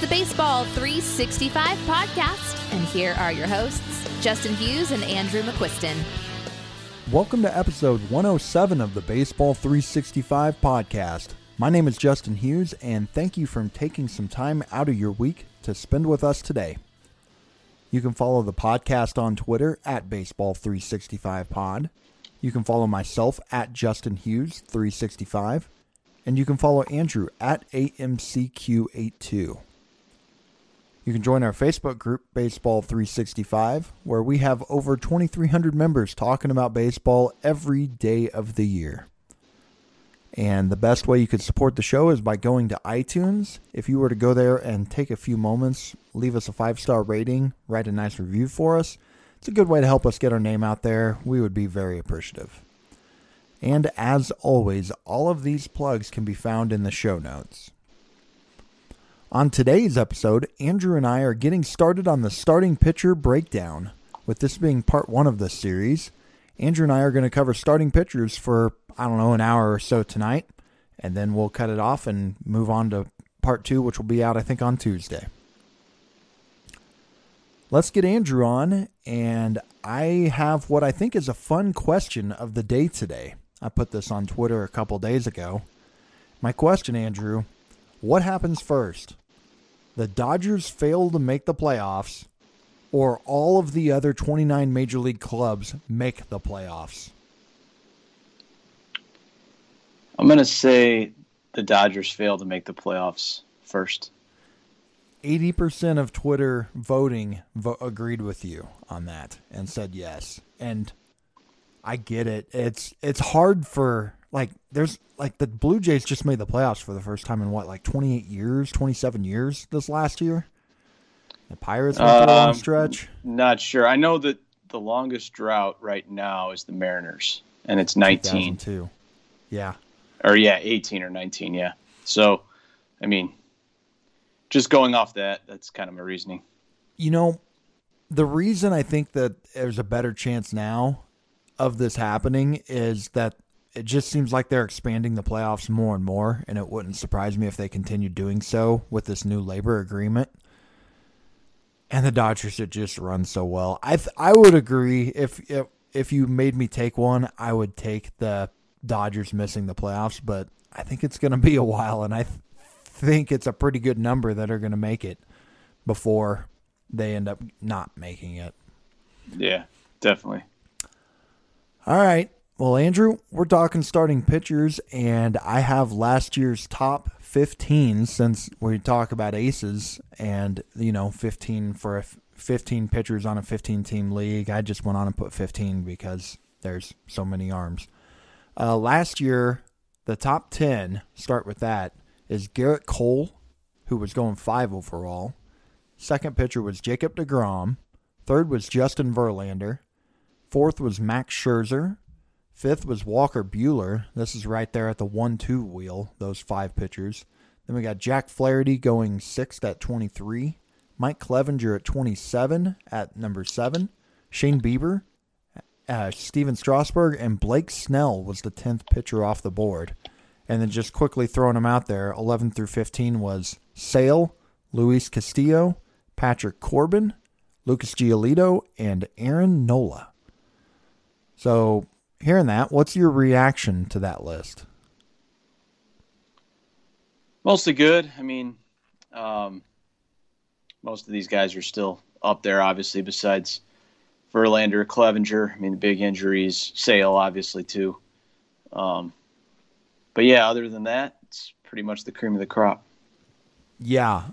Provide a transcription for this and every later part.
the Baseball 365 podcast, and here are your hosts, Justin Hughes and Andrew McQuiston. Welcome to episode 107 of the Baseball 365 podcast. My name is Justin Hughes, and thank you for taking some time out of your week to spend with us today. You can follow the podcast on Twitter at Baseball365Pod. You can follow myself at Justin Hughes 365. And you can follow Andrew at AMCQ82. You can join our Facebook group, Baseball 365, where we have over 2,300 members talking about baseball every day of the year. And the best way you could support the show is by going to iTunes. If you were to go there and take a few moments, leave us a five star rating, write a nice review for us, it's a good way to help us get our name out there. We would be very appreciative. And as always, all of these plugs can be found in the show notes. On today's episode, Andrew and I are getting started on the starting pitcher breakdown. With this being part one of this series, Andrew and I are going to cover starting pitchers for, I don't know, an hour or so tonight, and then we'll cut it off and move on to part two, which will be out, I think, on Tuesday. Let's get Andrew on, and I have what I think is a fun question of the day today. I put this on Twitter a couple days ago. My question, Andrew what happens first? The Dodgers fail to make the playoffs, or all of the other 29 major league clubs make the playoffs? I'm going to say the Dodgers fail to make the playoffs first. 80% of Twitter voting vo- agreed with you on that and said yes. And I get it. It's it's hard for like there's like the Blue Jays just made the playoffs for the first time in what like 28 years, 27 years this last year. The Pirates went through a long Um, stretch. Not sure. I know that the longest drought right now is the Mariners, and it's 19 2002. Yeah. or yeah, 18 or 19. Yeah. So, I mean, just going off that, that's kind of my reasoning. You know, the reason I think that there's a better chance now of this happening is that it just seems like they're expanding the playoffs more and more, and it wouldn't surprise me if they continued doing so with this new labor agreement. And the Dodgers had just run so well. I th- I would agree if if if you made me take one, I would take the Dodgers missing the playoffs, but I think it's going to be a while, and I th- think it's a pretty good number that are going to make it before they end up not making it. Yeah, definitely. All right. Well, Andrew, we're talking starting pitchers, and I have last year's top 15 since we talk about aces and, you know, 15 for a f- 15 pitchers on a 15 team league. I just went on and put 15 because there's so many arms. Uh, last year, the top 10, start with that, is Gerrit Cole, who was going five overall. Second pitcher was Jacob DeGrom. Third was Justin Verlander. Fourth was Max Scherzer. Fifth was Walker Buehler. This is right there at the 1 2 wheel, those five pitchers. Then we got Jack Flaherty going sixth at 23. Mike Clevinger at 27 at number seven. Shane Bieber, uh, Stephen Strasburg, and Blake Snell was the 10th pitcher off the board. And then just quickly throwing them out there 11 through 15 was Sale, Luis Castillo, Patrick Corbin, Lucas Giolito, and Aaron Nola. So, hearing that, what's your reaction to that list? Mostly good. I mean, um, most of these guys are still up there, obviously, besides Verlander, Clevinger. I mean, the big injuries, Sale, obviously, too. Um, but yeah, other than that, it's pretty much the cream of the crop. Yeah.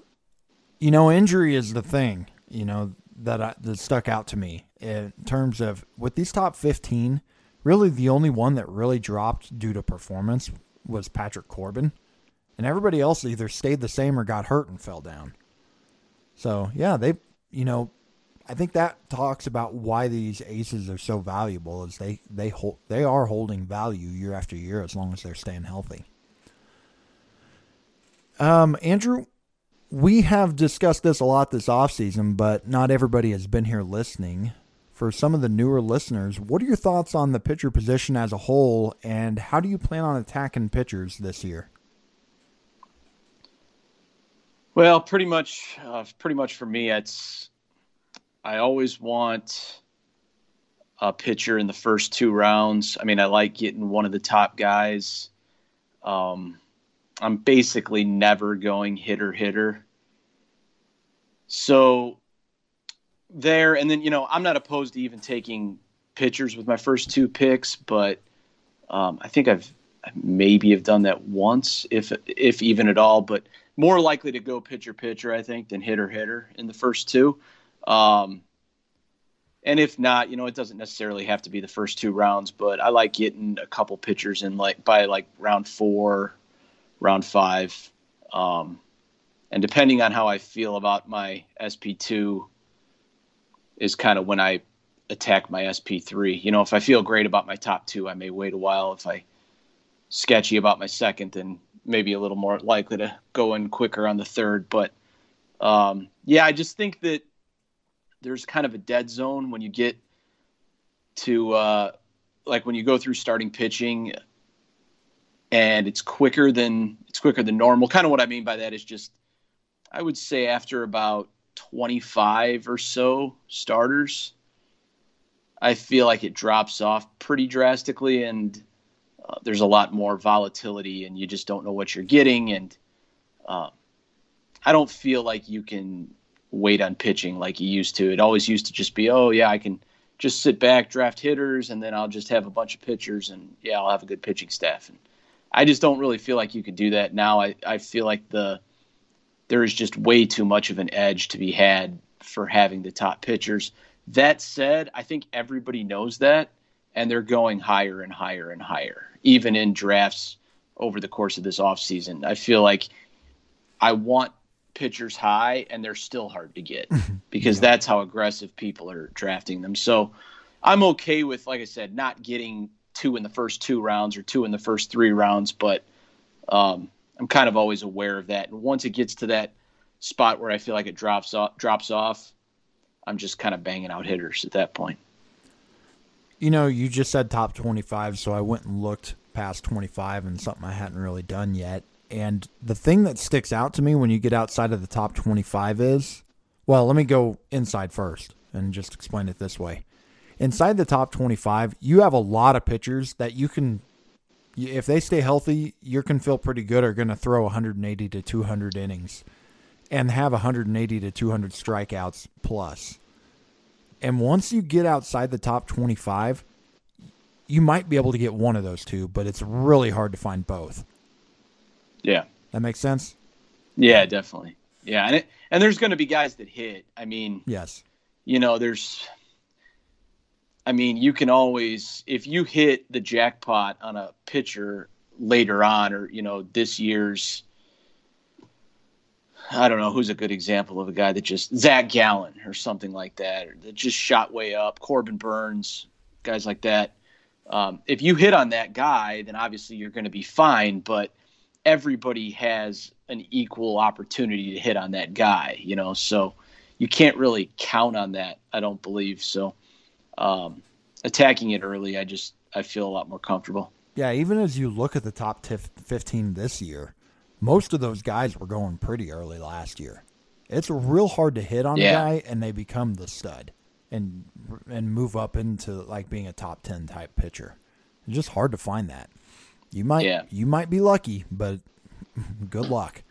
You know, injury is the thing, you know, that I, that stuck out to me in terms of with these top 15, really the only one that really dropped due to performance was Patrick Corbin. And everybody else either stayed the same or got hurt and fell down. So, yeah, they, you know, I think that talks about why these aces are so valuable is they they hold they are holding value year after year as long as they're staying healthy. Um, Andrew, we have discussed this a lot this offseason, but not everybody has been here listening. For some of the newer listeners, what are your thoughts on the pitcher position as a whole, and how do you plan on attacking pitchers this year? Well, pretty much, uh, pretty much for me, it's I always want a pitcher in the first two rounds. I mean, I like getting one of the top guys. Um, I'm basically never going hitter hitter. So there, and then you know, I'm not opposed to even taking pitchers with my first two picks, but um, I think I've maybe have done that once, if if even at all. But more likely to go pitcher pitcher, I think, than hitter hitter in the first two. Um, and if not, you know, it doesn't necessarily have to be the first two rounds, but I like getting a couple pitchers in like by like round four, round five. Um, and depending on how I feel about my SP2 is kind of when I attack my SP3. You know, if I feel great about my top two, I may wait a while. If I sketchy about my second, then maybe a little more likely to go in quicker on the third. But um, yeah, I just think that there's kind of a dead zone when you get to uh, like when you go through starting pitching and it's quicker than it's quicker than normal. Kind of what I mean by that is just I would say after about 25 or so starters, I feel like it drops off pretty drastically and uh, there's a lot more volatility and you just don't know what you're getting and uh, I don't feel like you can wait on pitching like you used to. It always used to just be, oh yeah, I can just sit back, draft hitters, and then I'll just have a bunch of pitchers, and yeah, I'll have a good pitching staff. And I just don't really feel like you could do that now. I, I feel like the there is just way too much of an edge to be had for having the top pitchers. That said, I think everybody knows that, and they're going higher and higher and higher, even in drafts over the course of this offseason. I feel like I want pitchers high and they're still hard to get because yeah. that's how aggressive people are drafting them. So I'm okay with, like I said, not getting two in the first two rounds or two in the first three rounds, but um, I'm kind of always aware of that. And once it gets to that spot where I feel like it drops off, drops off, I'm just kind of banging out hitters at that point. You know, you just said top 25, so I went and looked past 25 and something I hadn't really done yet. And the thing that sticks out to me when you get outside of the top 25 is well, let me go inside first and just explain it this way. Inside the top 25, you have a lot of pitchers that you can, if they stay healthy, you can feel pretty good are going to throw 180 to 200 innings and have 180 to 200 strikeouts plus. And once you get outside the top 25, you might be able to get one of those two, but it's really hard to find both. Yeah. That makes sense? Yeah, definitely. Yeah, and it, and there's going to be guys that hit. I mean, yes. You know, there's I mean, you can always if you hit the jackpot on a pitcher later on or, you know, this year's I don't know who's a good example of a guy that just Zach Gallen or something like that, or that just shot way up. Corbin Burnes, guys like that. Um, if you hit on that guy, then obviously you're going to be fine. But everybody has an equal opportunity to hit on that guy, you know, so you can't really count on that, I don't believe. So um, attacking it early, I just I feel a lot more comfortable. Yeah, even as you look at the top 15 this year, most of those guys were going pretty early last year. It's real hard to hit on yeah. a guy and they become the stud and and move up into like being a top 10 type pitcher. It's just hard to find that. You might yeah. you might be lucky, but good luck.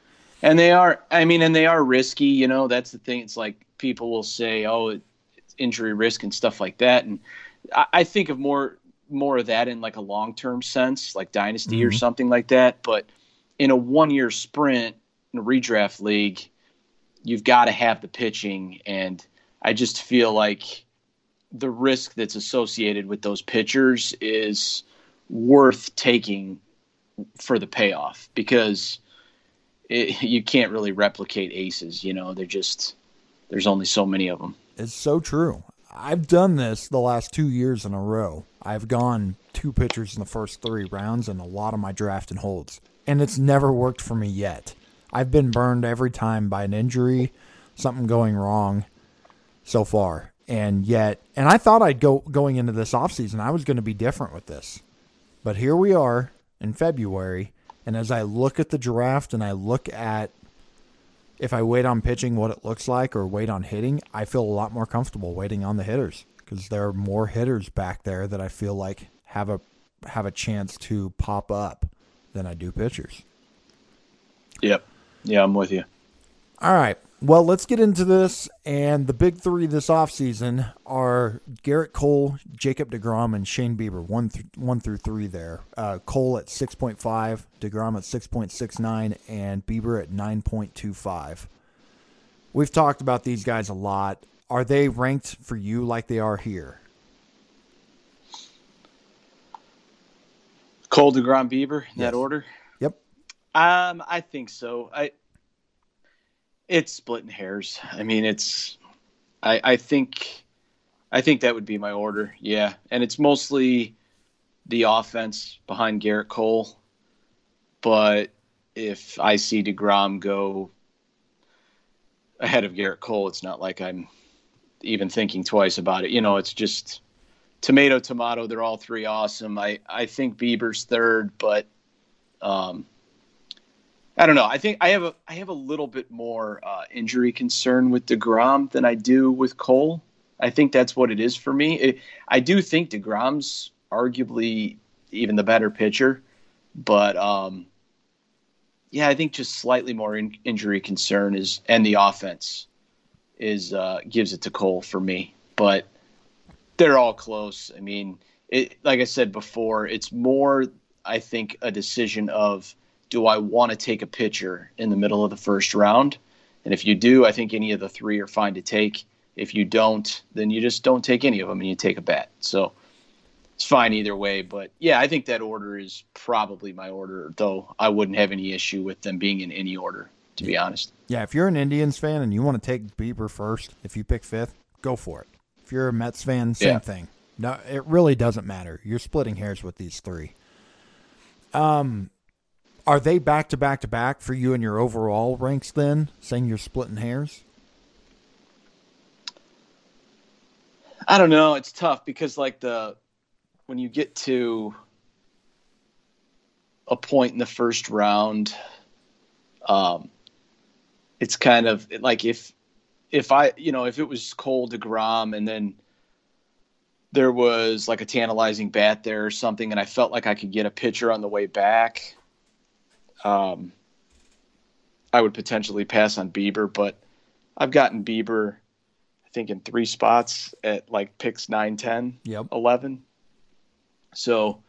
And they are I mean and they are risky, you know, that's the thing. It's like people will say, "Oh, it's injury risk and stuff like that." And I, I think of more more of that in like a long-term sense, like dynasty mm-hmm. or something like that, but in a one-year sprint in a redraft league, you've got to have the pitching and I just feel like the risk that's associated with those pitchers is worth taking for the payoff because it, you can't really replicate aces. You know, they're just there's only so many of them. It's so true. I've done this the last two years in a row. I've gone two pitchers in the first three rounds in a lot of my draft and holds, and it's never worked for me yet. I've been burned every time by an injury, something going wrong so far. And yet, and I thought I'd go going into this offseason, I was going to be different with this. But here we are in February, and as I look at the draft and I look at if I wait on pitching what it looks like or wait on hitting, I feel a lot more comfortable waiting on the hitters because there are more hitters back there that I feel like have a have a chance to pop up than I do pitchers. Yep. Yeah, I'm with you. All right. Well, let's get into this. And the big three this offseason are Gerrit Cole, Jacob DeGrom, and Shane Bieber, one, th- one through three there. Uh, Cole at 6.5, DeGrom at 6.69, and Bieber at 9.25. We've talked about these guys a lot. Are they ranked for you like they are here? Cole, DeGrom, Bieber in Yes. that order? Yep. Um, I think so. I it's splitting hairs. I mean, it's I I think I think that would be my order. Yeah, and it's mostly the offense behind Gerrit Cole. But if I see Degrom go ahead of Gerrit Cole, it's not like I'm even thinking twice about it. You know, it's just tomato tomato. They're all three awesome. I I think Bieber's third, but um, I don't know. I think I have a I have a little bit more uh, injury concern with Degrom than I do with Cole. I think that's what it is for me. It, I do think Degrom's arguably even the better pitcher, but um, yeah, I think just slightly more in, injury concern is and the offense is uh, gives it to Cole for me. But they're all close. I mean, it, like I said before, it's more I think a decision of do I want to take a pitcher in the middle of the first round? And if you do, I think any of the three are fine to take. If you don't, then you just don't take any of them and you take a bat. So it's fine either way. But yeah, I think that order is probably my order, though I wouldn't have any issue with them being in any order, to be honest. Yeah, if you're an Indians fan and you want to take Bieber first, if you pick fifth, go for it. If you're a Mets fan, same Yeah. thing. No, it really doesn't matter. You're splitting hairs with these three. Um, are they back to back to back for you in your overall ranks? Then saying you're splitting hairs. I don't know. It's tough because like the when you get to a point in the first round, um, it's kind of like if if I you know if it was Cole Degrom and then there was like a tantalizing bat there or something, and I felt like I could get a pitcher on the way back, um, I would potentially pass on Bieber, but I've gotten Bieber. I think in three spots at like picks 9, 10, Yep. 11. So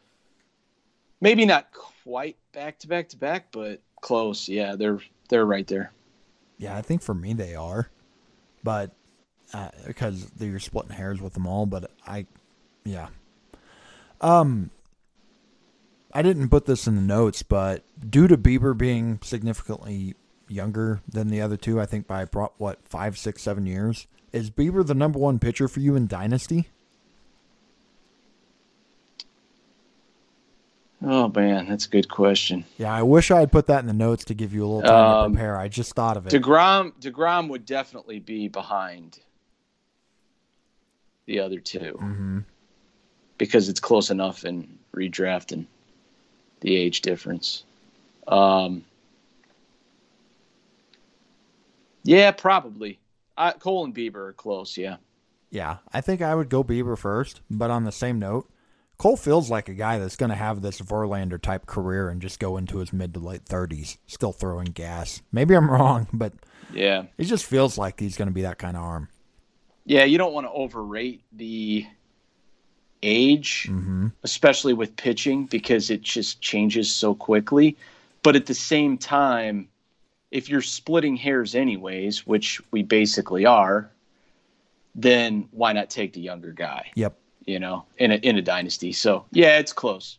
maybe not quite back to back to back, but close. Yeah, they're they're right there. Yeah, I think for me they are, but uh, because you're splitting hairs with them all. But I, yeah. Um, I didn't put this in the notes, but due to Bieber being significantly younger than the other two, I think by brought what five, six, seven years, is Bieber the number one pitcher for you in Dynasty? Oh man, that's a good question. Yeah, I wish I had put that in the notes to give you a little time to Um, prepare. I just thought of it. Degrom Degrom would definitely be behind the other 2 hmm because it's close enough in redraft and the age difference. Um, yeah, probably. Uh, Cole and Bieber are close. Yeah. Yeah, I think I would go Bieber first, but on the same note, Cole feels like a guy that's going to have this Verlander type career and just go into his mid to late 30s, still throwing gas. Maybe I'm wrong, but Yeah. it just feels like he's going to be that kind of arm. Yeah, you don't want to overrate the age, hmm especially with pitching, because it just changes so quickly. But at the same time, if you're splitting hairs anyways, which we basically are, then why not take the younger guy? Yep. You know, in a in a dynasty. So yeah, it's close.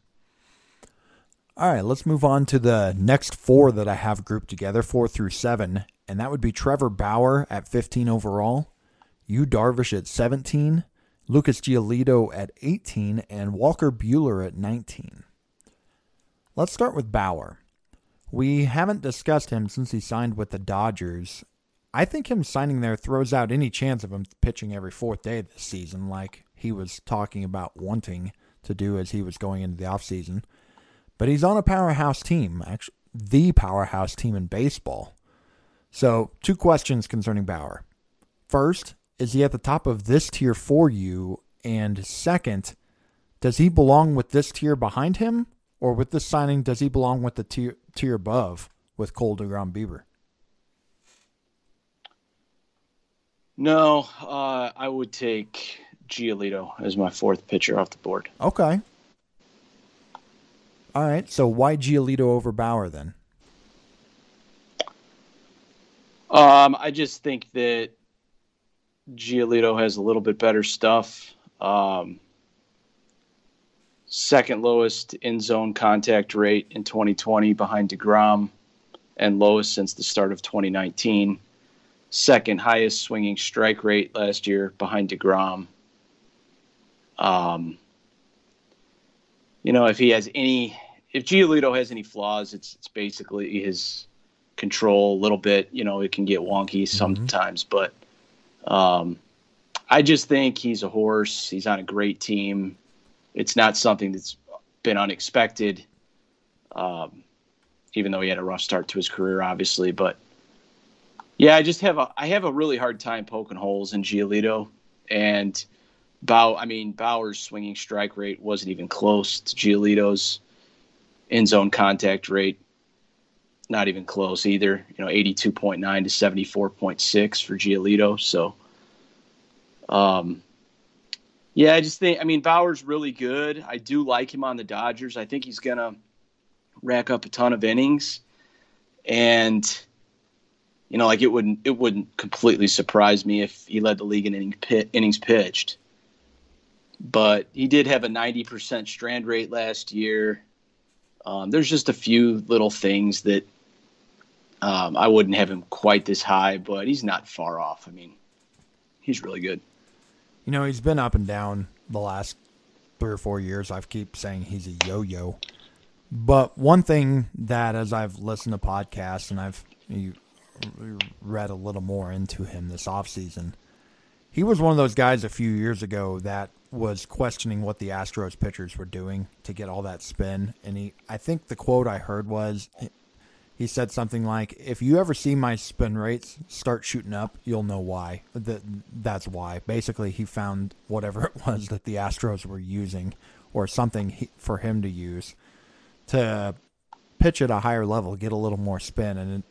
All right, let's move on to the next four that I have grouped together, four through seven, and that would be Trevor Bauer at 15 overall, Yu Darvish at 17, Lucas Giolito at 18, and Walker Buehler at 19. Let's start with Bauer. We haven't discussed him since he signed with the Dodgers. I think him signing there throws out any chance of him pitching every fourth day this season, like he was talking about wanting to do as he was going into the offseason. But he's on a powerhouse team, actually, the powerhouse team in baseball. So, two questions concerning Bauer. First, is he at the top of this tier for you? And second, does he belong with this tier behind him? Or with this signing, does he belong with the tier, tier above with Cole DeGrom Bieber? No, uh, I would take Giolito as my fourth pitcher off the board. Okay. All right. So why Giolito over Bauer then? Um, I just think that Giolito has a little bit better stuff. Um, second lowest in zone contact rate in 2020 behind DeGrom, and lowest since the start of 2019. Second highest swinging strike rate last year behind DeGrom. Um, you know, if he has any, if Giolito has any flaws, it's it's basically his control a little bit. You know, it can get wonky sometimes, mm-hmm. but um, I just think he's a horse. He's on a great team. It's not something that's been unexpected. Um, even though he had a rough start to his career, obviously, but yeah, I just have a I have a really hard time poking holes in Giolito and Bow. I mean, Bauer's swinging strike rate wasn't even close to Giolito's in zone contact rate. Not even close either. You know, eighty two point nine to seventy four point six for Giolito. So, um, yeah, I just think I mean Bauer's really good. I do like him on the Dodgers. I think he's gonna rack up a ton of innings, and you know, like it wouldn't it wouldn't completely surprise me if he led the league in innings, pit, innings pitched. But he did have a 90% strand rate last year. Um, there's just a few little things that um, I wouldn't have him quite this high, but he's not far off. I mean, he's really good. You know, he's been up and down the last three or four years. I've keep saying he's a yo-yo. But one thing that, as I've listened to podcasts and I've read a little more into him this offseason. He was one of those guys a few years ago that was questioning what the Astros pitchers were doing to get all that spin. And he, I think the quote I heard was, he said something like, "If you ever see my spin rates start shooting up, you'll know why. That that's why." Basically, he found whatever it was that the Astros were using, or something he, for him to use, to pitch at a higher level, get a little more spin, and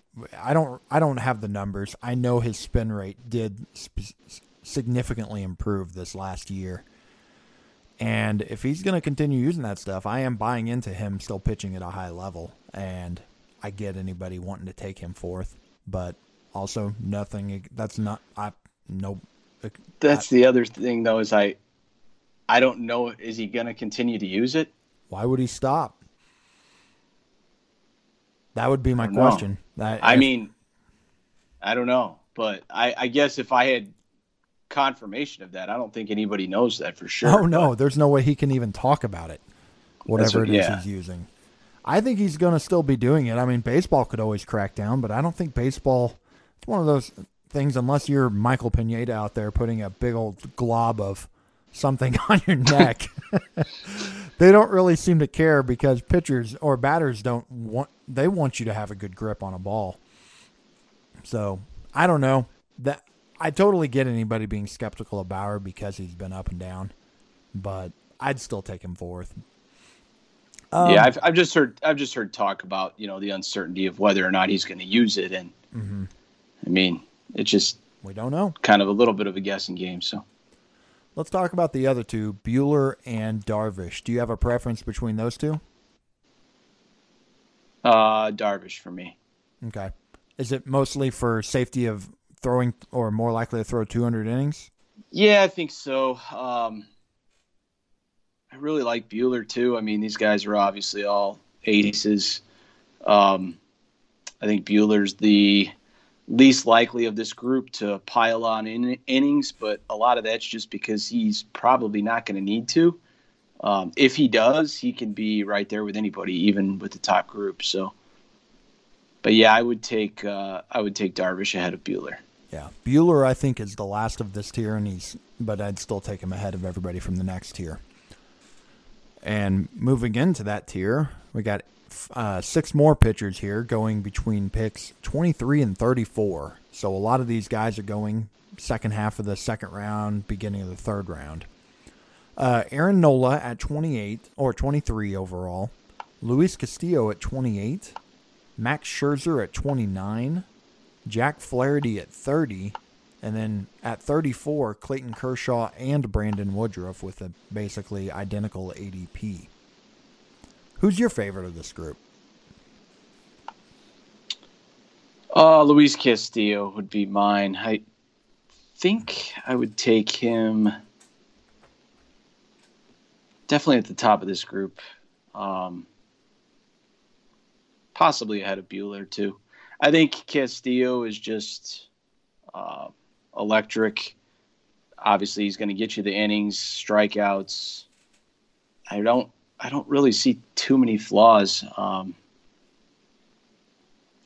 I don't I don't have the numbers. I know his spin rate did sp- significantly improve this last year. And if he's going to continue using that stuff, I am buying into him still pitching at a high level. And I get anybody wanting to take him fourth, but also nothing. That's not I no. That's I, the other thing though is I, I don't know. Is he going to continue to use it? Why would he stop? That would be my question. That, I if, mean, I don't know, but I, I, guess if I had confirmation of that, I don't think anybody knows that for sure. Oh no, but, there's no way he can even talk about it. Whatever what, it is yeah. he's using, I think he's going to still be doing it. I mean, baseball could always crack down, but I don't think baseball. It's one of those things. Unless you're Michael Pineda out there putting a big old glob of something on your neck. they don't really seem to care because pitchers or batters don't want they want you to have a good grip on a ball. So I don't know that I totally get anybody being skeptical of Bauer because he's been up and down, but I'd still take him fourth. Um, yeah, I've, I've just heard I've just heard talk about you know the uncertainty of whether or not he's going to use it, and mm-hmm. I mean it's just we don't know, kind of a little bit of a guessing game. So Let's talk about the other two, Buehler and Darvish. Do you have a preference between those two? Uh, Darvish for me. Okay. Is it mostly for safety of throwing or more likely to throw 200 innings? Yeah, I think so. Um, I really like Buehler too. I mean, these guys are obviously all aces. Um, I think Buehler's the least likely of this group to pile on in innings, but a lot of that's just because he's probably not going to need to. Um, if he does, he can be right there with anybody, even with the top group. So, but yeah, I would take uh, I would take Darvish ahead of Buehler. Yeah, Buehler I think is the last of this tier, and he's but I'd still take him ahead of everybody from the next tier. And moving into that tier, we got uh, six more pitchers here going between picks 23 and 34. So a lot of these guys are going second half of the second round, beginning of the third round. Uh, Aaron Nola at 28 or 23 overall. Luis Castillo at 28. Max Scherzer at 29. Jack Flaherty at 30. And then at 34, Clayton Kershaw and Brandon Woodruff with a basically identical ADP. Who's your favorite of this group? Uh, Luis Castillo would be mine. I think I would take him definitely at the top of this group. Um, possibly ahead of Buehler, too. I think Castillo is just uh, electric. Obviously, he's going to get you the innings, strikeouts. I don't, I don't really see too many flaws. Um,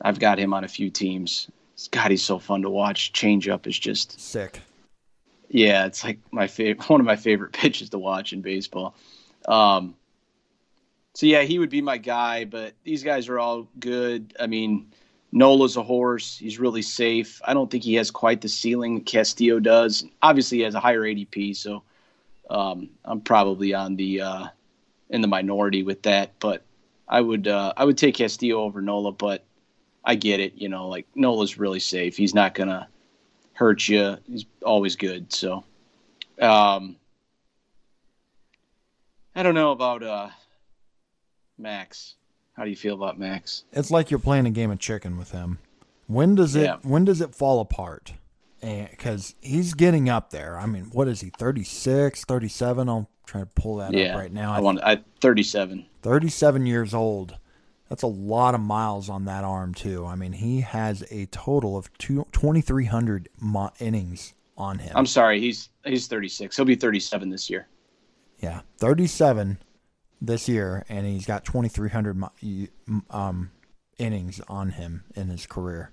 I've got him on a few teams. God, he's so fun to watch. Changeup is just sick. Yeah, it's like my favorite, one of my favorite pitches to watch in baseball. Um, so yeah, he would be my guy. But these guys are all good. I mean, Nola's a horse. He's really safe. I don't think he has quite the ceiling that Castillo does. Obviously, he has a higher ADP, so um, I'm probably on the uh, in the minority with that. But I would uh, I would take Castillo over Nola, but I get it. You know, like Nola's really safe. He's not gonna hurt you. He's always good. So, um, I don't know about uh, Max. How do you feel about Max? It's like you're playing a game of chicken with him. When does it? Yeah. When does it fall apart? Because he's getting up there. I mean, what is he? 36, 37? I'll try to pull that yeah, up right now. I want. I 37. 37 years old. That's a lot of miles on that arm too. I mean, he has a total of two, 2,300 mo- innings on him. I'm sorry. He's he's 36. He'll be 37 this year. Yeah, 37 this year, and he's got 2,300 um, innings on him in his career.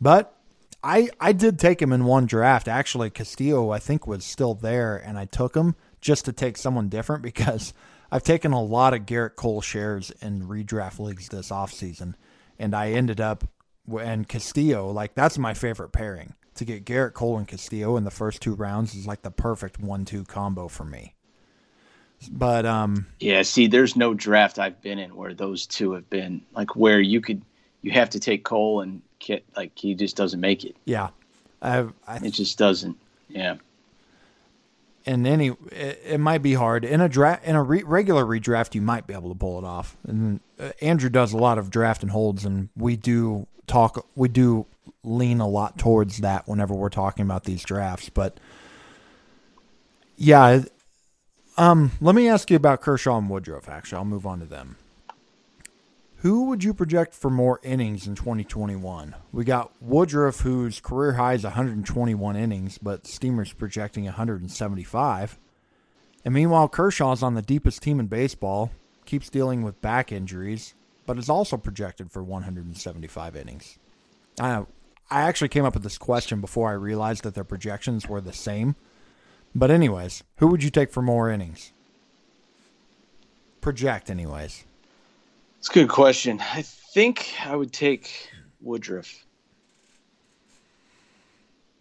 But I I did take him in one draft. Actually, Castillo I think was still there, and I took him just to take someone different because I've taken a lot of Gerrit Cole shares in redraft leagues this offseason, and I ended up and Castillo like that's my favorite pairing. To get Gerrit Cole and Castillo in the first two rounds is like the perfect one-two combo for me. But um, Yeah. See, there's no draft I've been in where those two have been like where you could you have to take Cole and Kit like he just doesn't make it. yeah, I've, I It just doesn't. Yeah. And any it, it might be hard in a draft in a re, regular redraft you might be able to pull it off and uh, andrew does a lot of draft and holds and we do talk we do lean a lot towards that whenever we're talking about these drafts but yeah um let me ask you about kershaw and woodruff actually i'll move on to them who would you project for more innings in 2021? We got Woodruff, whose career high is 121 innings, but Steamer's projecting 175. And meanwhile, Kershaw's on the deepest team in baseball, keeps dealing with back injuries, but is also projected for 175 innings. I, I actually came up with this question before I realized that their projections were the same. But, anyways, who would you take for more innings? Project, anyways. It's a good question. I think I would take Woodruff.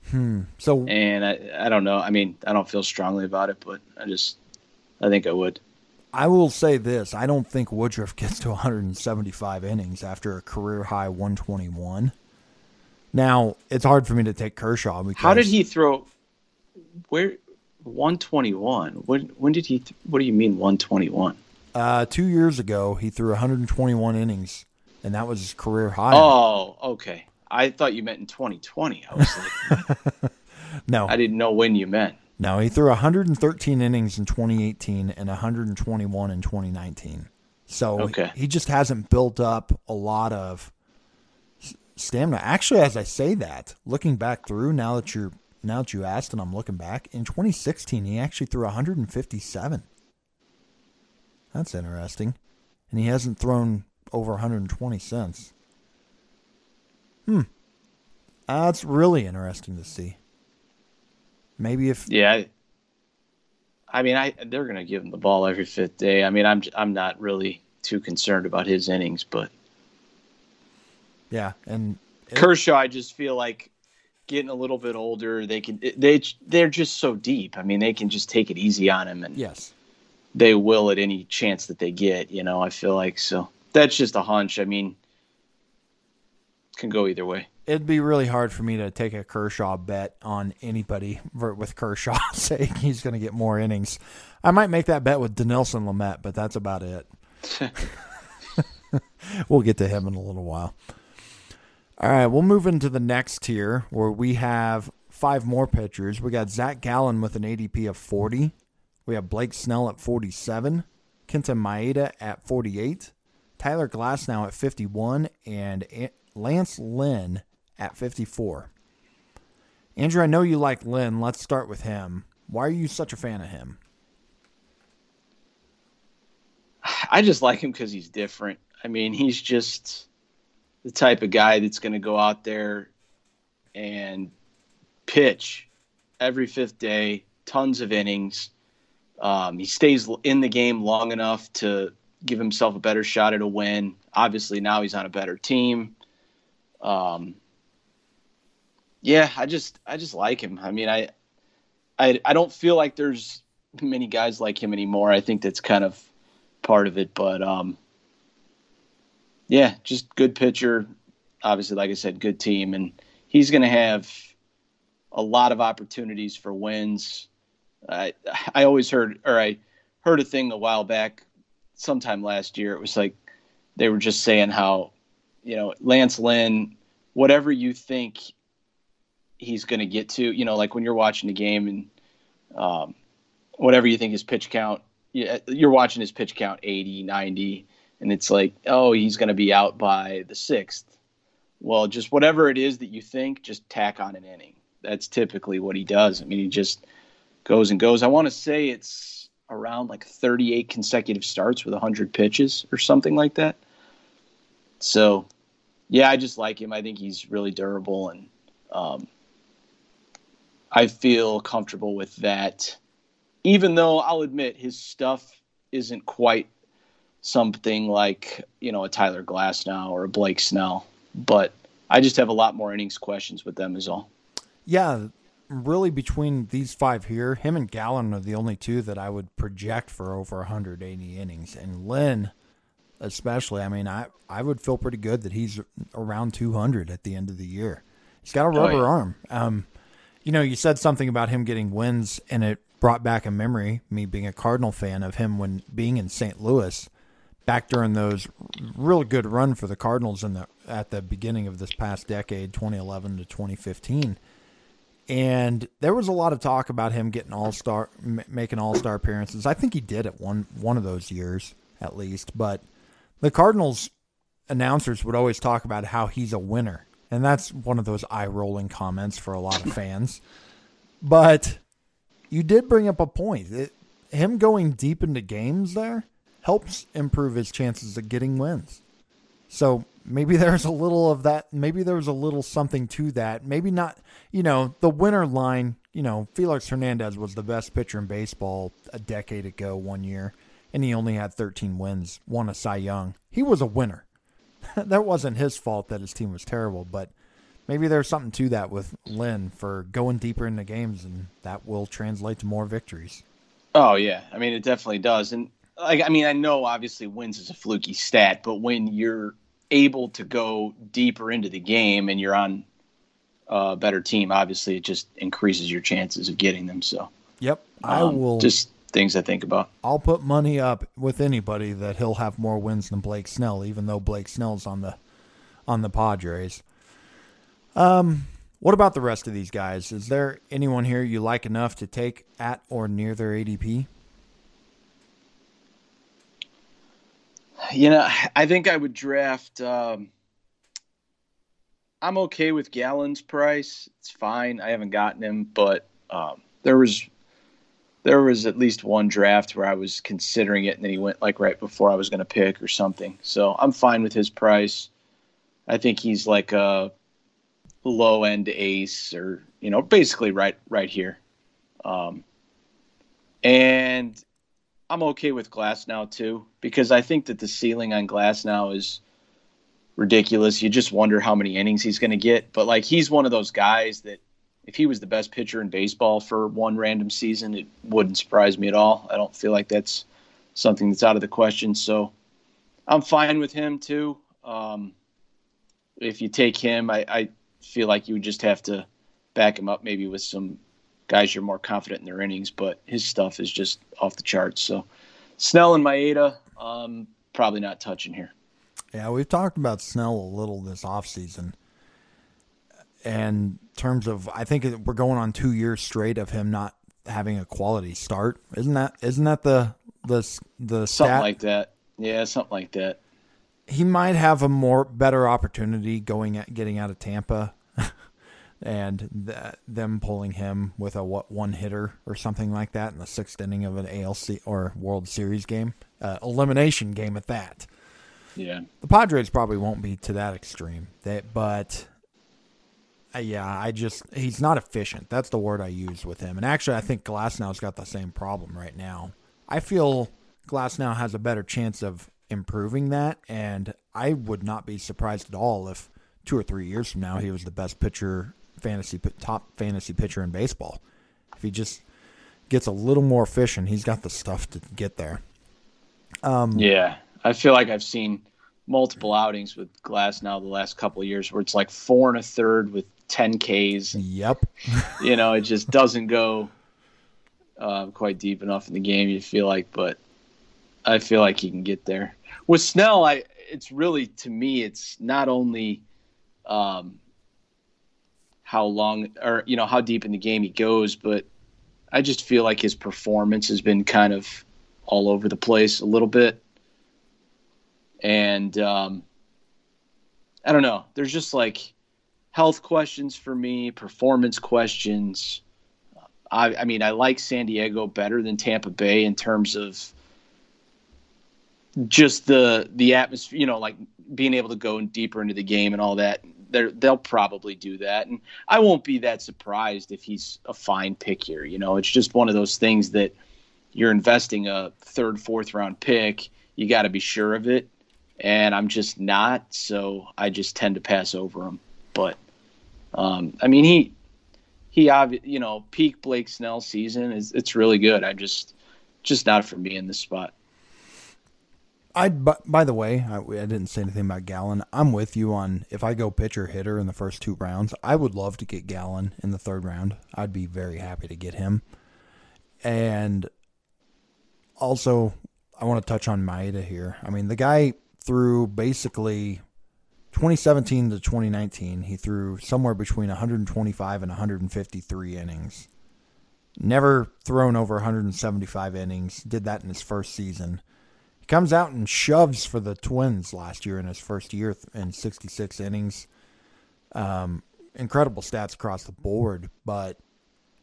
Hmm. So, And I, I don't know. I mean, I don't feel strongly about it, but I just, I think I would. I will say this: I don't think Woodruff gets to 175 innings after a career high 121. Now it's hard for me to take Kershaw because How did he throw? Where? 121. When, when did he? Th- what do you mean 121? Uh, two years ago he threw 121 innings, and that was his career high. Oh, okay. I thought you meant in 2020. I was like, no, I didn't know when you meant. no, he threw 113 innings in 2018 and 121 in 2019. So Okay. he just hasn't built up a lot of stamina. Actually, as I say that, looking back through now that you're now that you asked and I'm looking back, in 2016 he actually threw 157. That's interesting. And he hasn't thrown over 120 since. Hmm. That's really interesting to see. Maybe if Yeah. I, mean, I they're going to give him the ball every fifth day. I mean, I'm I'm not really too concerned about his innings, but yeah, and it, Kershaw, I just feel like getting a little bit older, they can they they're just so deep. I mean, they can just take it easy on him, and yes, they will at any chance that they get. You know, I feel like so that's just a hunch. I mean, can go either way. It'd be really hard for me to take a Kershaw bet on anybody with Kershaw saying he's going to get more innings. I might make that bet with Dinelson Lamet, but that's about it. we'll get to him in a little while. All right, we'll move into the next tier where we have five more pitchers. We got Zach Gallen with an ADP of 40. We have Blake Snell at 47, Kenta Maeda at 48, Tyler Glasnow at 51, and Lance Lynn at 54. Andrew, I know you like Lynn. Let's start with him. Why are you such a fan of him? I just like him because he's different. I mean, he's just the type of guy that's going to go out there and pitch every fifth day, tons of innings. Um, he stays in the game long enough to give himself a better shot at a win. Obviously, now he's on a better team. Um, yeah, I just I just like him. I mean, I I I don't feel like there's many guys like him anymore. I think that's kind of part of it, but um, yeah, just good pitcher. Obviously, like I said, good team, and he's going to have a lot of opportunities for wins. I I always heard, or I heard a thing a while back, sometime last year. It was like they were just saying how, you know, Lance Lynn, whatever you think he's going to get to, you know, like when you're watching the game and um, whatever you think his pitch count, you're watching his pitch count 80, 90, and it's like, oh, he's going to be out by the sixth. Well, just whatever it is that you think, just tack on an inning. That's typically what he does. I mean, he just goes and goes. I want to say it's around like 38 consecutive starts with 100 pitches or something like that. So, yeah, I just like him. I think he's really durable, and um, I feel comfortable with that. Even though I'll admit his stuff isn't quite something like you know a Tyler Glasnow or a Blake Snell, but I just have a lot more innings questions with them is all. Yeah, really between these five here, him and Gallen are the only two that I would project for over 180 innings, and Lynn especially. I mean, I I would feel pretty good that he's around 200 at the end of the year. He's got a rubber oh, yeah. arm. Um, you know, you said something about him getting wins, and it brought back a memory. Me being a Cardinal fan of him when being in St. Louis back during those real good run for the Cardinals in the at the beginning of this past decade, 2011 to 2015. And there was a lot of talk about him getting all star, making all star appearances. I think he did it one one of those years at least. But the Cardinals announcers would always talk about how he's a winner, and that's one of those eye rolling comments for a lot of fans. but you did bring up a point. It, him going deep into games there helps improve his chances of getting wins. So maybe there's a little of that. Maybe there's a little something to that. Maybe not, you know, the winner line, you know, Felix Hernandez was the best pitcher in baseball a decade ago, one year, and he only had 13 wins, won a Cy Young. He was a winner. that wasn't his fault that his team was terrible, but maybe there's something to that with Lynn for going deeper into games, and that will translate to more victories. Oh, yeah. I mean, it definitely does. And like I mean, I know obviously wins is a fluky stat, but when you're able to go deeper into the game and you're on a better team, obviously it just increases your chances of getting them. So, yep, I um, will just things I think about. I'll put money up with anybody that he'll have more wins than Blake Snell, even though Blake Snell's on the on the Padres. Um, what about the rest of these guys? Is there anyone here you like enough to take at or near their ADP? You know, I think I would draft. Um, I'm okay with Gallen's price. It's fine. I haven't gotten him, but um, there was there was at least one draft where I was considering it, and then he went like right before I was going to pick or something. So I'm fine with his price. I think he's like a low end ace, or you know, basically right right here. Um, And I'm okay with Glasnow too because I think that the ceiling on Glasnow is ridiculous. You just wonder how many innings he's going to get. But like he's one of those guys that if he was the best pitcher in baseball for one random season, it wouldn't surprise me at all. I don't feel like that's something that's out of the question. So I'm fine with him too. Um, if you take him, I, I feel like you would just have to back him up maybe with some guys you're more confident in their innings, but his stuff is just off the charts. So Snell and Maeda, um, probably not touching here. Yeah, we've talked about Snell a little this offseason. And in terms of, I think we're going on two years straight of him not having a quality start. Isn't that isn't that the the the something like that? Yeah, something like that. He might have a more better opportunity going at getting out of Tampa, and th- them pulling him with a what one hitter or something like that in the sixth inning of an ALC or World Series game, uh, elimination game at that. Yeah. The Padres probably won't be to that extreme. That, but uh, yeah, I just he's not efficient. That's the word I use with him. And actually, I think Glasnow's got the same problem right now. I feel Glasnow has a better chance of improving that, and I would not be surprised at all if two or three years from now he was the best pitcher, fantasy top fantasy pitcher in baseball. If he just gets a little more efficient, he's got the stuff to get there. Um, yeah, I feel like I've seen multiple outings with Glasnow the last couple of years where it's like four and a third with 10 Ks. Yep. you know, it just doesn't go uh, quite deep enough in the game, you feel like, but I feel like he can get there. With Snell, I it's really to me, it's not only um, how long or you know how deep in the game he goes, but I just feel like his performance has been kind of all over the place a little bit and um, I don't know. There's just like health questions for me, performance questions. I, I mean, I like San Diego better than Tampa Bay in terms of just the the atmosphere. You know, like being able to go deeper into the game and all that. They're, they'll probably do that, and I won't be that surprised if he's a fine pick here. You know, it's just one of those things that you're investing a third, fourth round pick. You got to be sure of it and I'm just not. So I just tend to pass over him. But um, I mean, he he obvi- you know peak Blake Snell season is it's really good. I just just not for me in this spot. I by, by the way, I, I, didn't say anything about Gallen. I'm with you on if I go pitcher hitter in the first two rounds. I would love to get Gallen in the third round. I'd be very happy to get him. And also, I want to touch on Maeda here. I mean, the guy threw basically 2017 to 2019, he threw somewhere between 125 and 153 innings. Never thrown over 175 innings. Did that in his first season. He comes out and shoves for the Twins last year in his first year in 66 innings. Um, incredible stats across the board, but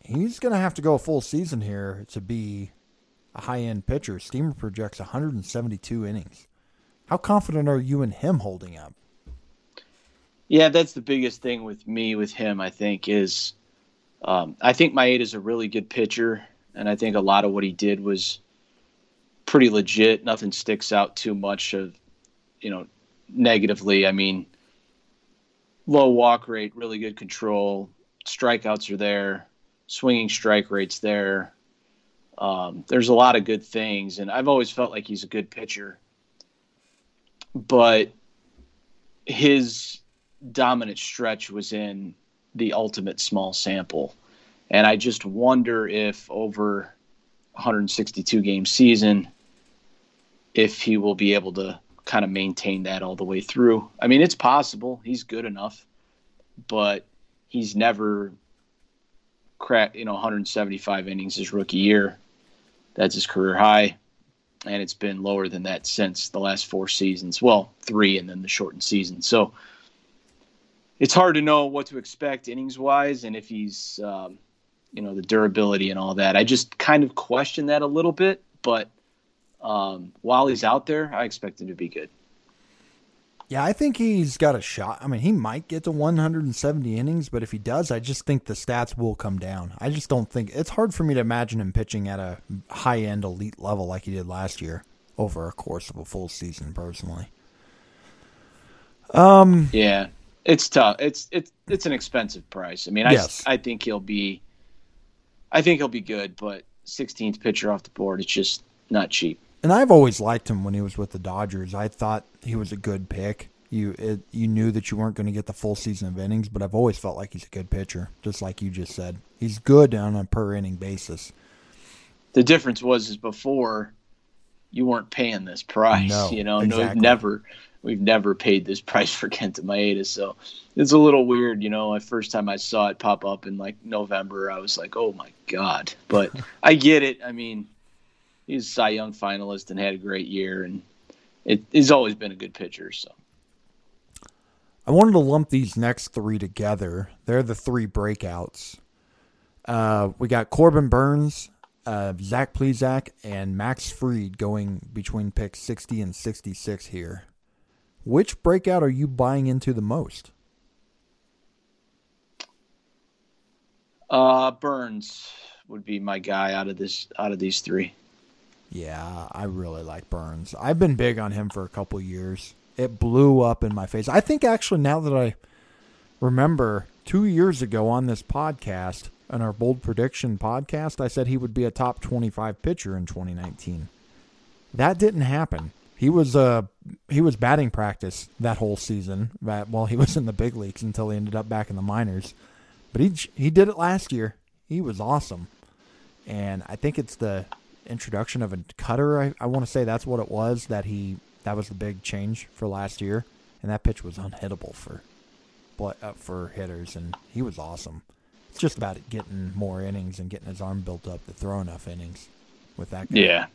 he's going to have to go a full season here to be a high end pitcher. Steamer projects 172 innings. How confident are you in him holding up? Yeah, that's the biggest thing with me with him. I think is, um, I think Maeda is a really good pitcher, and I think a lot of what he did was pretty legit. Nothing sticks out too much of, you know, negatively. I mean, low walk rate, really good control, strikeouts are there, swinging strike rates there. Um, there's a lot of good things, and I've always felt like he's a good pitcher but his dominant stretch was in the ultimate small sample. And I just wonder if over 162 game season, if he will be able to kind of maintain that all the way through. I mean, it's possible. He's good enough, but he's never cracked, you know, 175 innings his rookie year. That's his career high and it's been lower than that since the last four seasons. Well, three and then the shortened season. So it's hard to know what to expect innings wise, and if he's, um, you know, the durability and all that. I just kind of question that a little bit, but um, while he's out there, I expect him to be good. Yeah, I think he's got a shot. I mean, he might get to 170 innings, but if he does, I just think the stats will come down. I just don't think it's hard for me to imagine him pitching at a high end elite level like he did last year over a course of a full season, personally. Um, yeah, it's tough. It's it's it's an expensive price. I mean, I Yes. I think he'll be, I think he'll be good, but 16th pitcher off the board, it's just not cheap. And I've always liked him when he was with the Dodgers. I thought he was a good pick. You it, you knew that you weren't going to get the full season of innings, but I've always felt like he's a good pitcher, just like you just said. He's good on a per inning basis. The difference was is before, you weren't paying this price. No, you know, no, we've never we've never paid this price for Kenta Maeda, so it's a little weird. You know, the first time I saw it pop up in like November, I was like, oh my god. But I get it. I mean, he's a Cy Young finalist and had a great year, and it, he's always been a good pitcher. So. I wanted to lump these next three together. They're the three breakouts. Uh, we got Corbin Burnes, uh, Zach Plesac, and Max Fried going between picks 60 and 66 here. Which breakout are you buying into the most? Uh, Burnes would be my guy out of this out of these three. Yeah, I really like Burnes. I've been big on him for a couple years. It blew up in my face. I think actually now that I remember 2 years ago on this podcast, on our bold prediction podcast, I said he would be a top 25 pitcher in 2019. That didn't happen. He was uh he was batting practice that whole season while he was in the big leagues until he ended up back in the minors. But he he did it last year. He was awesome. And I think it's the introduction of a cutter. I, I want to say that's what it was that he that was the big change for last year, and that pitch was unhittable for but uh, for hitters, and he was awesome. It's just about it getting more innings and getting his arm built up to throw enough innings with that. Guy. Yeah,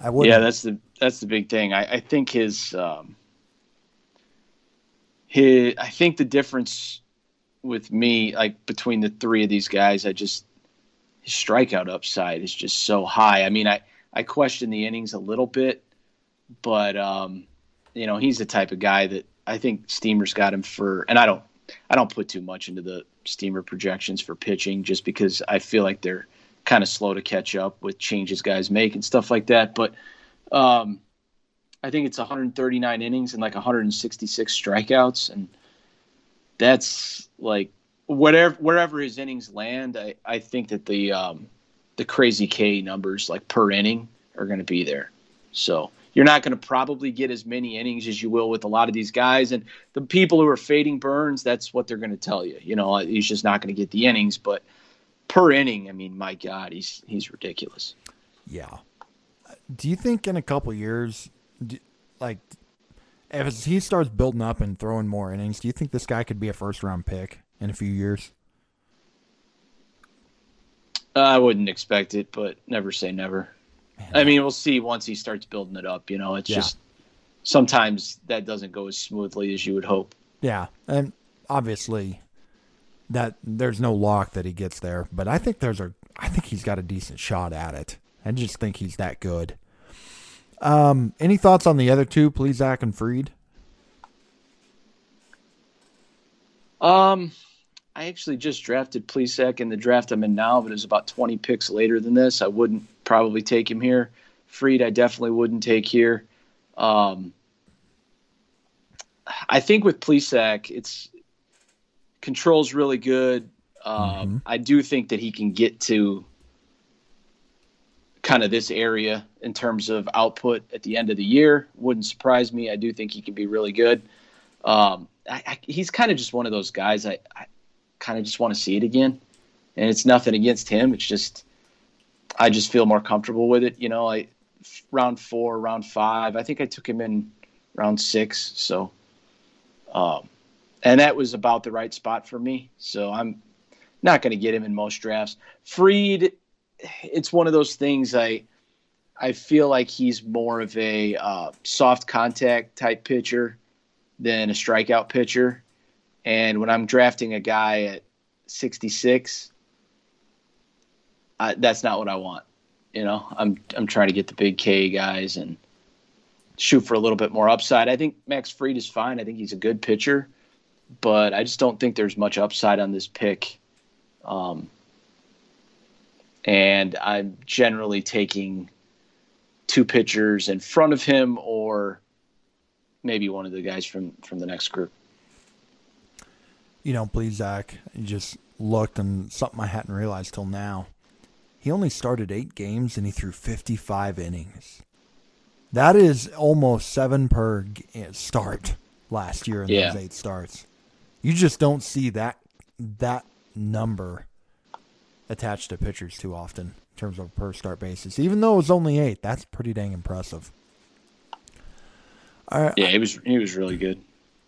I would. yeah, that's the that's the big thing. I, I think his um, his I think the difference with me, like between the three of these guys, I just his strikeout upside is just so high. I mean, I I question the innings a little bit, but um, you know, he's the type of guy that I think Steamer's got him for, and I don't I don't put too much into the Steamer projections for pitching just because I feel like they're kind of slow to catch up with changes guys make and stuff like that. But um, I think it's 139 innings and like 166 strikeouts, and that's like whatever wherever his innings land. I, I think that the um, the crazy K numbers like per inning are going to be there. So you're not going to probably get as many innings as you will with a lot of these guys, and the people who are fading Burnes, that's what they're going to tell you. You know, he's just not going to get the innings, but per inning, I mean, my God, he's he's ridiculous. Yeah. Do you think in a couple years, do, like, if he starts building up and throwing more innings, do you think this guy could be a first round pick in a few years? I wouldn't expect it, but never say never. I mean, we'll see once he starts building it up. You know, it's Yeah. just sometimes that doesn't go as smoothly as you would hope. Yeah, and obviously that there's no lock that he gets there, but I think there's a I think he's got a decent shot at it. I just think he's that good. Um, any thoughts on the other two, Plesac and Fried? Um, I actually just drafted Plesac in the draft I'm in now, but it's about 20 picks later than this. I wouldn't probably take him here. Fried, I definitely wouldn't take here. Um, I think with Plesac, it's controls really good. Um, I do think that he can get to kind of this area in terms of output at the end of the year. Wouldn't surprise me. I do think he can be really good. Um, I, I, he's kind of just one of those guys. I, I kind of just want to see it again, and it's nothing against him. It's just I just feel more comfortable with it. You know, I round four, round five. I think I took him in round six. So, um, and that was about the right spot for me. So I'm not going to get him in most drafts. Fried, it's one of those things. I I feel like he's more of a uh, soft contact type pitcher than a strikeout pitcher. And when I'm drafting a guy at 66, I, that's not what I want. You know, I'm I'm trying to get the big K guys, and shoot for a little bit more upside. I think Max Fried is fine. I think he's a good pitcher, but I just don't think there's much upside on this pick. Um, and I'm generally taking two pitchers in front of him or maybe one of the guys from from the next group. You know, Plesac, you just looked and something I hadn't realized till now. He only started eight games and he threw 55 innings. That is almost seven per eh, start last year in yeah. those eight starts. You just don't see that that number attached to pitchers too often in terms of per start basis. Even though it was only eight, that's pretty dang impressive. yeah, he was he was really good.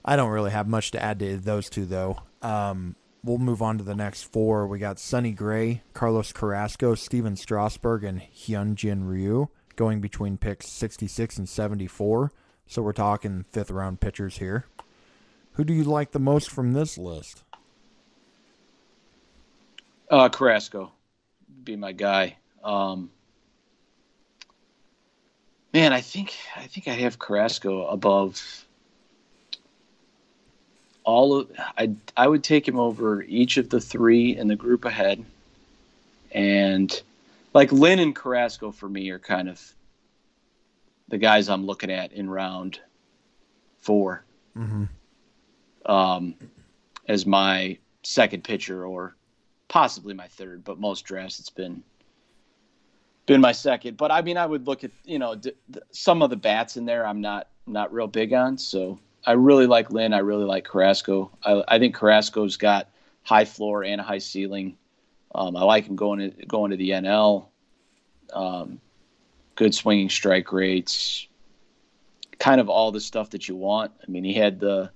I don't really have much to add to those two though. Um, we'll move on to the next four. We got Sonny Gray, Carlos Carrasco, Stephen Strasburg, and Hyunjin Ryu going between picks 66 and 74. So we're talking fifth round pitchers here. Who do you like the most from this list? Uh, Carrasco, be my guy. Um, man, I think I think I have Carrasco above all of. I I would take him over each of the three in the group ahead, and like Lynn and Carrasco for me are kind of the guys I'm looking at in round 4 mm-hmm. um, as my second pitcher or possibly my third, but most drafts it's been been my second. But I mean, I would look at you know d- d- some of the bats in there. I'm not not real big on. So I really like Lynn. I really like Carrasco. I, I think Carrasco's got high floor and a high ceiling. Um, I like him going to going to the NL. Um, good swinging strike rates, kind of all the stuff that you want. I mean, he had the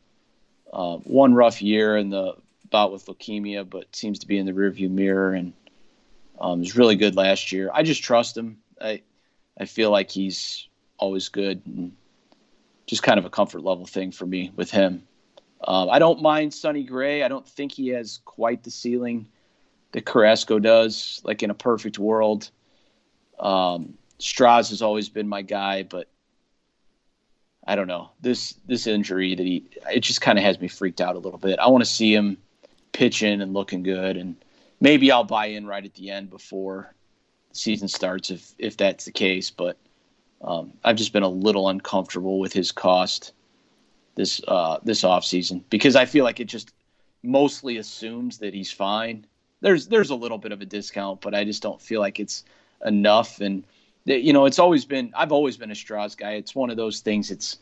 uh, one rough year in the bout with leukemia, but seems to be in the rearview mirror and um, was really good last year. I just trust him. I I feel like he's always good and just kind of a comfort level thing for me with him. Um, I don't mind Sonny Gray. I don't think he has quite the ceiling that Carrasco does. Like in a perfect world, um, Stras has always been my guy, but I don't know this this injury that he it just kind of has me freaked out a little bit. I want to see him pitching and looking good, and maybe I'll buy in right at the end before the season starts if if that's the case. But um, I've just been a little uncomfortable with his cost this uh, this off season because I feel like it just mostly assumes that he's fine. There's there's a little bit of a discount, but I just don't feel like it's enough. And you know, it's always been I've always been a Stras guy. It's one of those things. It's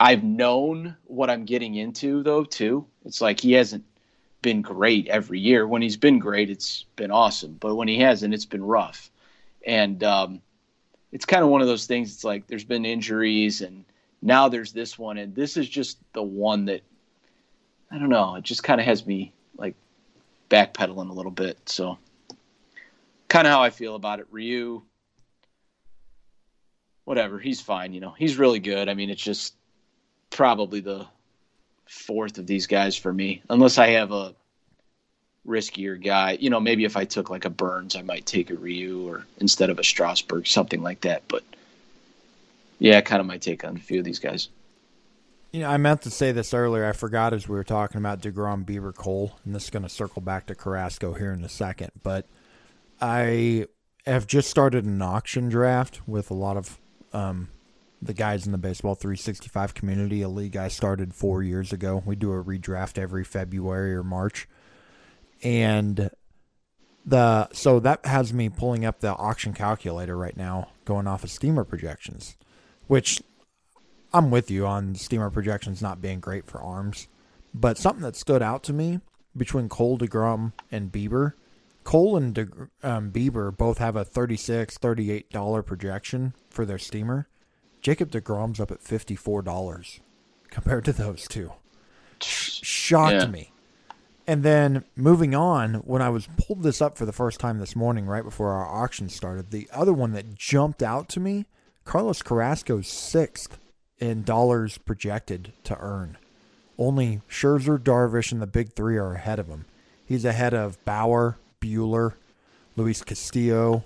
I've known what I'm getting into though too. It's like he hasn't been great every year. When he's been great, it's been awesome. But when he hasn't, it's been rough. And um, it's kind of one of those things. It's like there's been injuries, and now there's this one, and this is just the one that I don't know. It just kind of has me like backpedaling a little bit. So kind of how I feel about it. Ryu, whatever, he's fine. You know, he's really good. I mean, it's just probably the fourth of these guys for me, unless I have a riskier guy. You know, maybe if I took like a Burnes, I might take a Ryu or instead of a Strasburg, something like that. But yeah, kind of my take on a few of these guys. You know, I meant to say this earlier. I forgot as we were talking about Degrom, Bieber, Cole, and this is going to circle back to Carrasco here in a second. But I have just started an auction draft with a lot of um, the guys in the Baseball 365 community, a league I started four years ago. We do a redraft every February or March. And the so that has me pulling up the auction calculator right now, going off of steamer projections, which I'm with you on steamer projections not being great for arms. But something that stood out to me between Cole DeGrom and Bieber, Cole and De, um, Bieber both have a $36, $38 projection for their steamer Jacob DeGrom's up at $54 compared to those two. Shocked yeah. me. And then moving on, when I was pulled this up for the first time this morning, right before our auction started, the other one that jumped out to me, Carlos Carrasco's sixth in dollars projected to earn. Only Scherzer, Darvish, and the big three are ahead of him. He's ahead of Bauer, Buehler, Luis Castillo,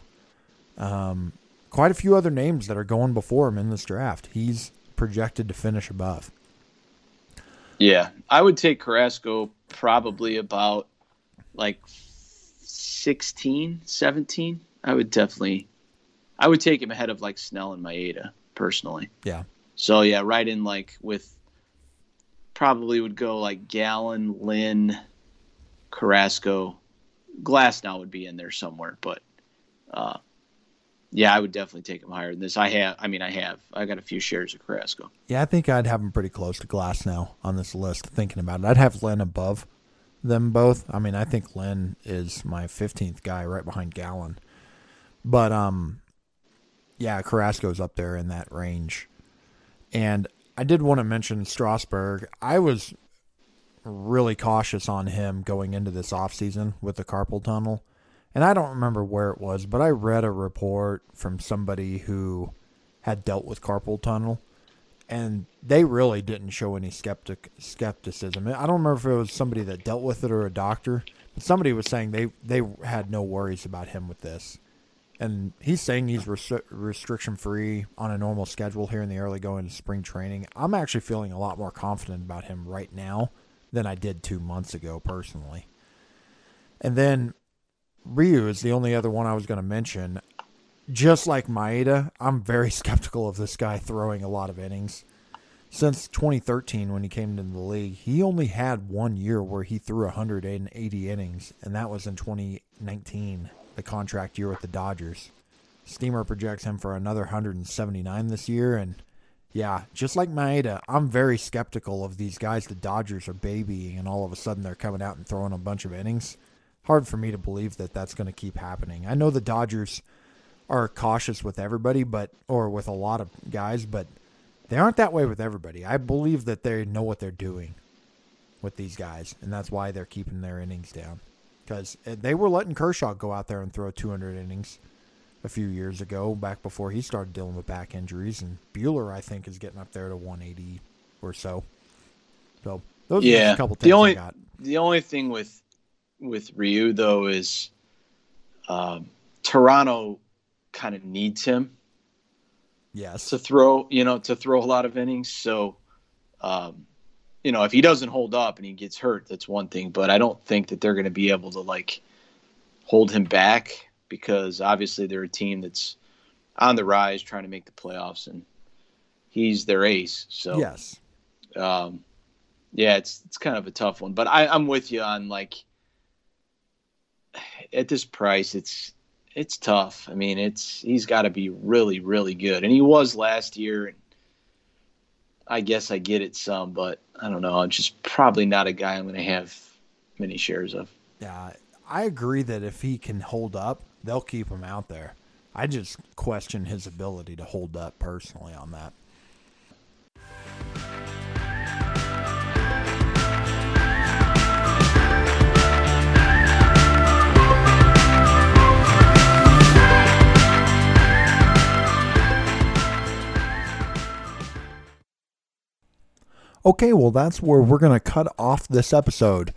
um, quite a few other names that are going before him in this draft. He's projected to finish above. Yeah, I would take Carrasco probably about like 16, 17. I would definitely, I would take him ahead of like Snell and Maeda personally. Yeah. So yeah, right in like with probably would go like Gallen, Lynn, Carrasco, Glasnow would be in there somewhere, but uh, yeah, I would definitely take him higher than this. I have, I mean, I have, I got a few shares of Carrasco. Yeah, I think I'd have him pretty close to Glasnow on this list. Thinking about it, I'd have Lynn above them both. I mean, I think Lynn is my 15th guy, right behind Gallen. But um, yeah, Carrasco's up there in that range. And I did want to mention Strasburg. I was really cautious on him going into this offseason with the carpal tunnel and I don't remember where it was, but I read a report from somebody who had dealt with carpal tunnel, and they really didn't show any skeptic skepticism. I don't remember if it was somebody that dealt with it or a doctor, but somebody was saying they they had no worries about him with this, and he's saying he's restri- restriction free on a normal schedule here in the early going to spring training. I'm actually feeling a lot more confident about him right now than I did two months ago personally. And then Ryu is the only other one I was going to mention. Just like Maeda, I'm very skeptical of this guy throwing a lot of innings. Since 2013, when he came into the league, he only had one year where he threw 180 innings, and that was in 2019, the contract year with the Dodgers. Steamer projects him for another 179 this year, and yeah, just like Maeda, I'm very skeptical of these guys the Dodgers are babying, and all of a sudden they're coming out and throwing a bunch of innings hard for me to believe that that's going to keep happening. I know the Dodgers are cautious with everybody, but or with a lot of guys, but they aren't that way with everybody. I believe that they know what they're doing with these guys, and that's why they're keeping their innings down. Because eh, they were letting Kershaw go out there and throw 200 innings a few years ago, back before he started dealing with back injuries, and Buehler, I think, is getting up there to 180 or so. So those yeah, are a couple things the only, I got. The only thing with with Ryu though is um, Toronto kind of needs him. Yes. To throw, you know, to throw a lot of innings. So, um, you know, if he doesn't hold up and he gets hurt, that's one thing. But I don't think that they're going to be able to like hold him back because obviously they're a team that's on the rise, trying to make the playoffs, and he's their ace. So yes, um, yeah, it's it's kind of a tough one. But I, I'm with you on like at this price, it's it's tough. I mean, it's he's got to be really, really good, and he was last year. And I guess I get it some, but I don't know. I'm just probably not a guy I'm going to have many shares of. Yeah, I agree that if he can hold up, they'll keep him out there. I just question his ability to hold up personally on that. Okay, well, that's where we're going to cut off this episode.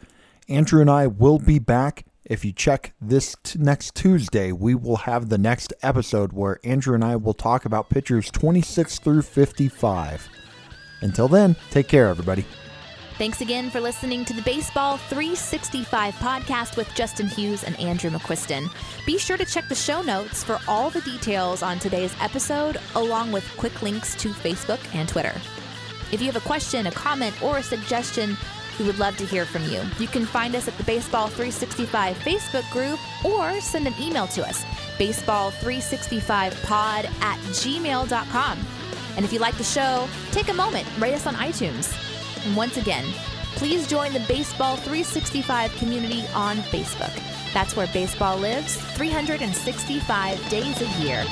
Andrew and I will be back. If you check this t- next Tuesday, we will have the next episode where Andrew and I will talk about pitchers 26 through 55. Until then, take care, everybody. Thanks again for listening to the Baseball 365 podcast with Justin Hughes and Andrew McQuiston. Be sure to check the show notes for all the details on today's episode, along with quick links to Facebook and Twitter. If you have a question, a comment, or a suggestion, we would love to hear from you. You can find us at the Baseball 365 Facebook group or send an email to us, baseball365pod at gmail.com. And if you like the show, take a moment, rate us on iTunes. And once again, please join the Baseball 365 community on Facebook. That's where baseball lives 365 days a year.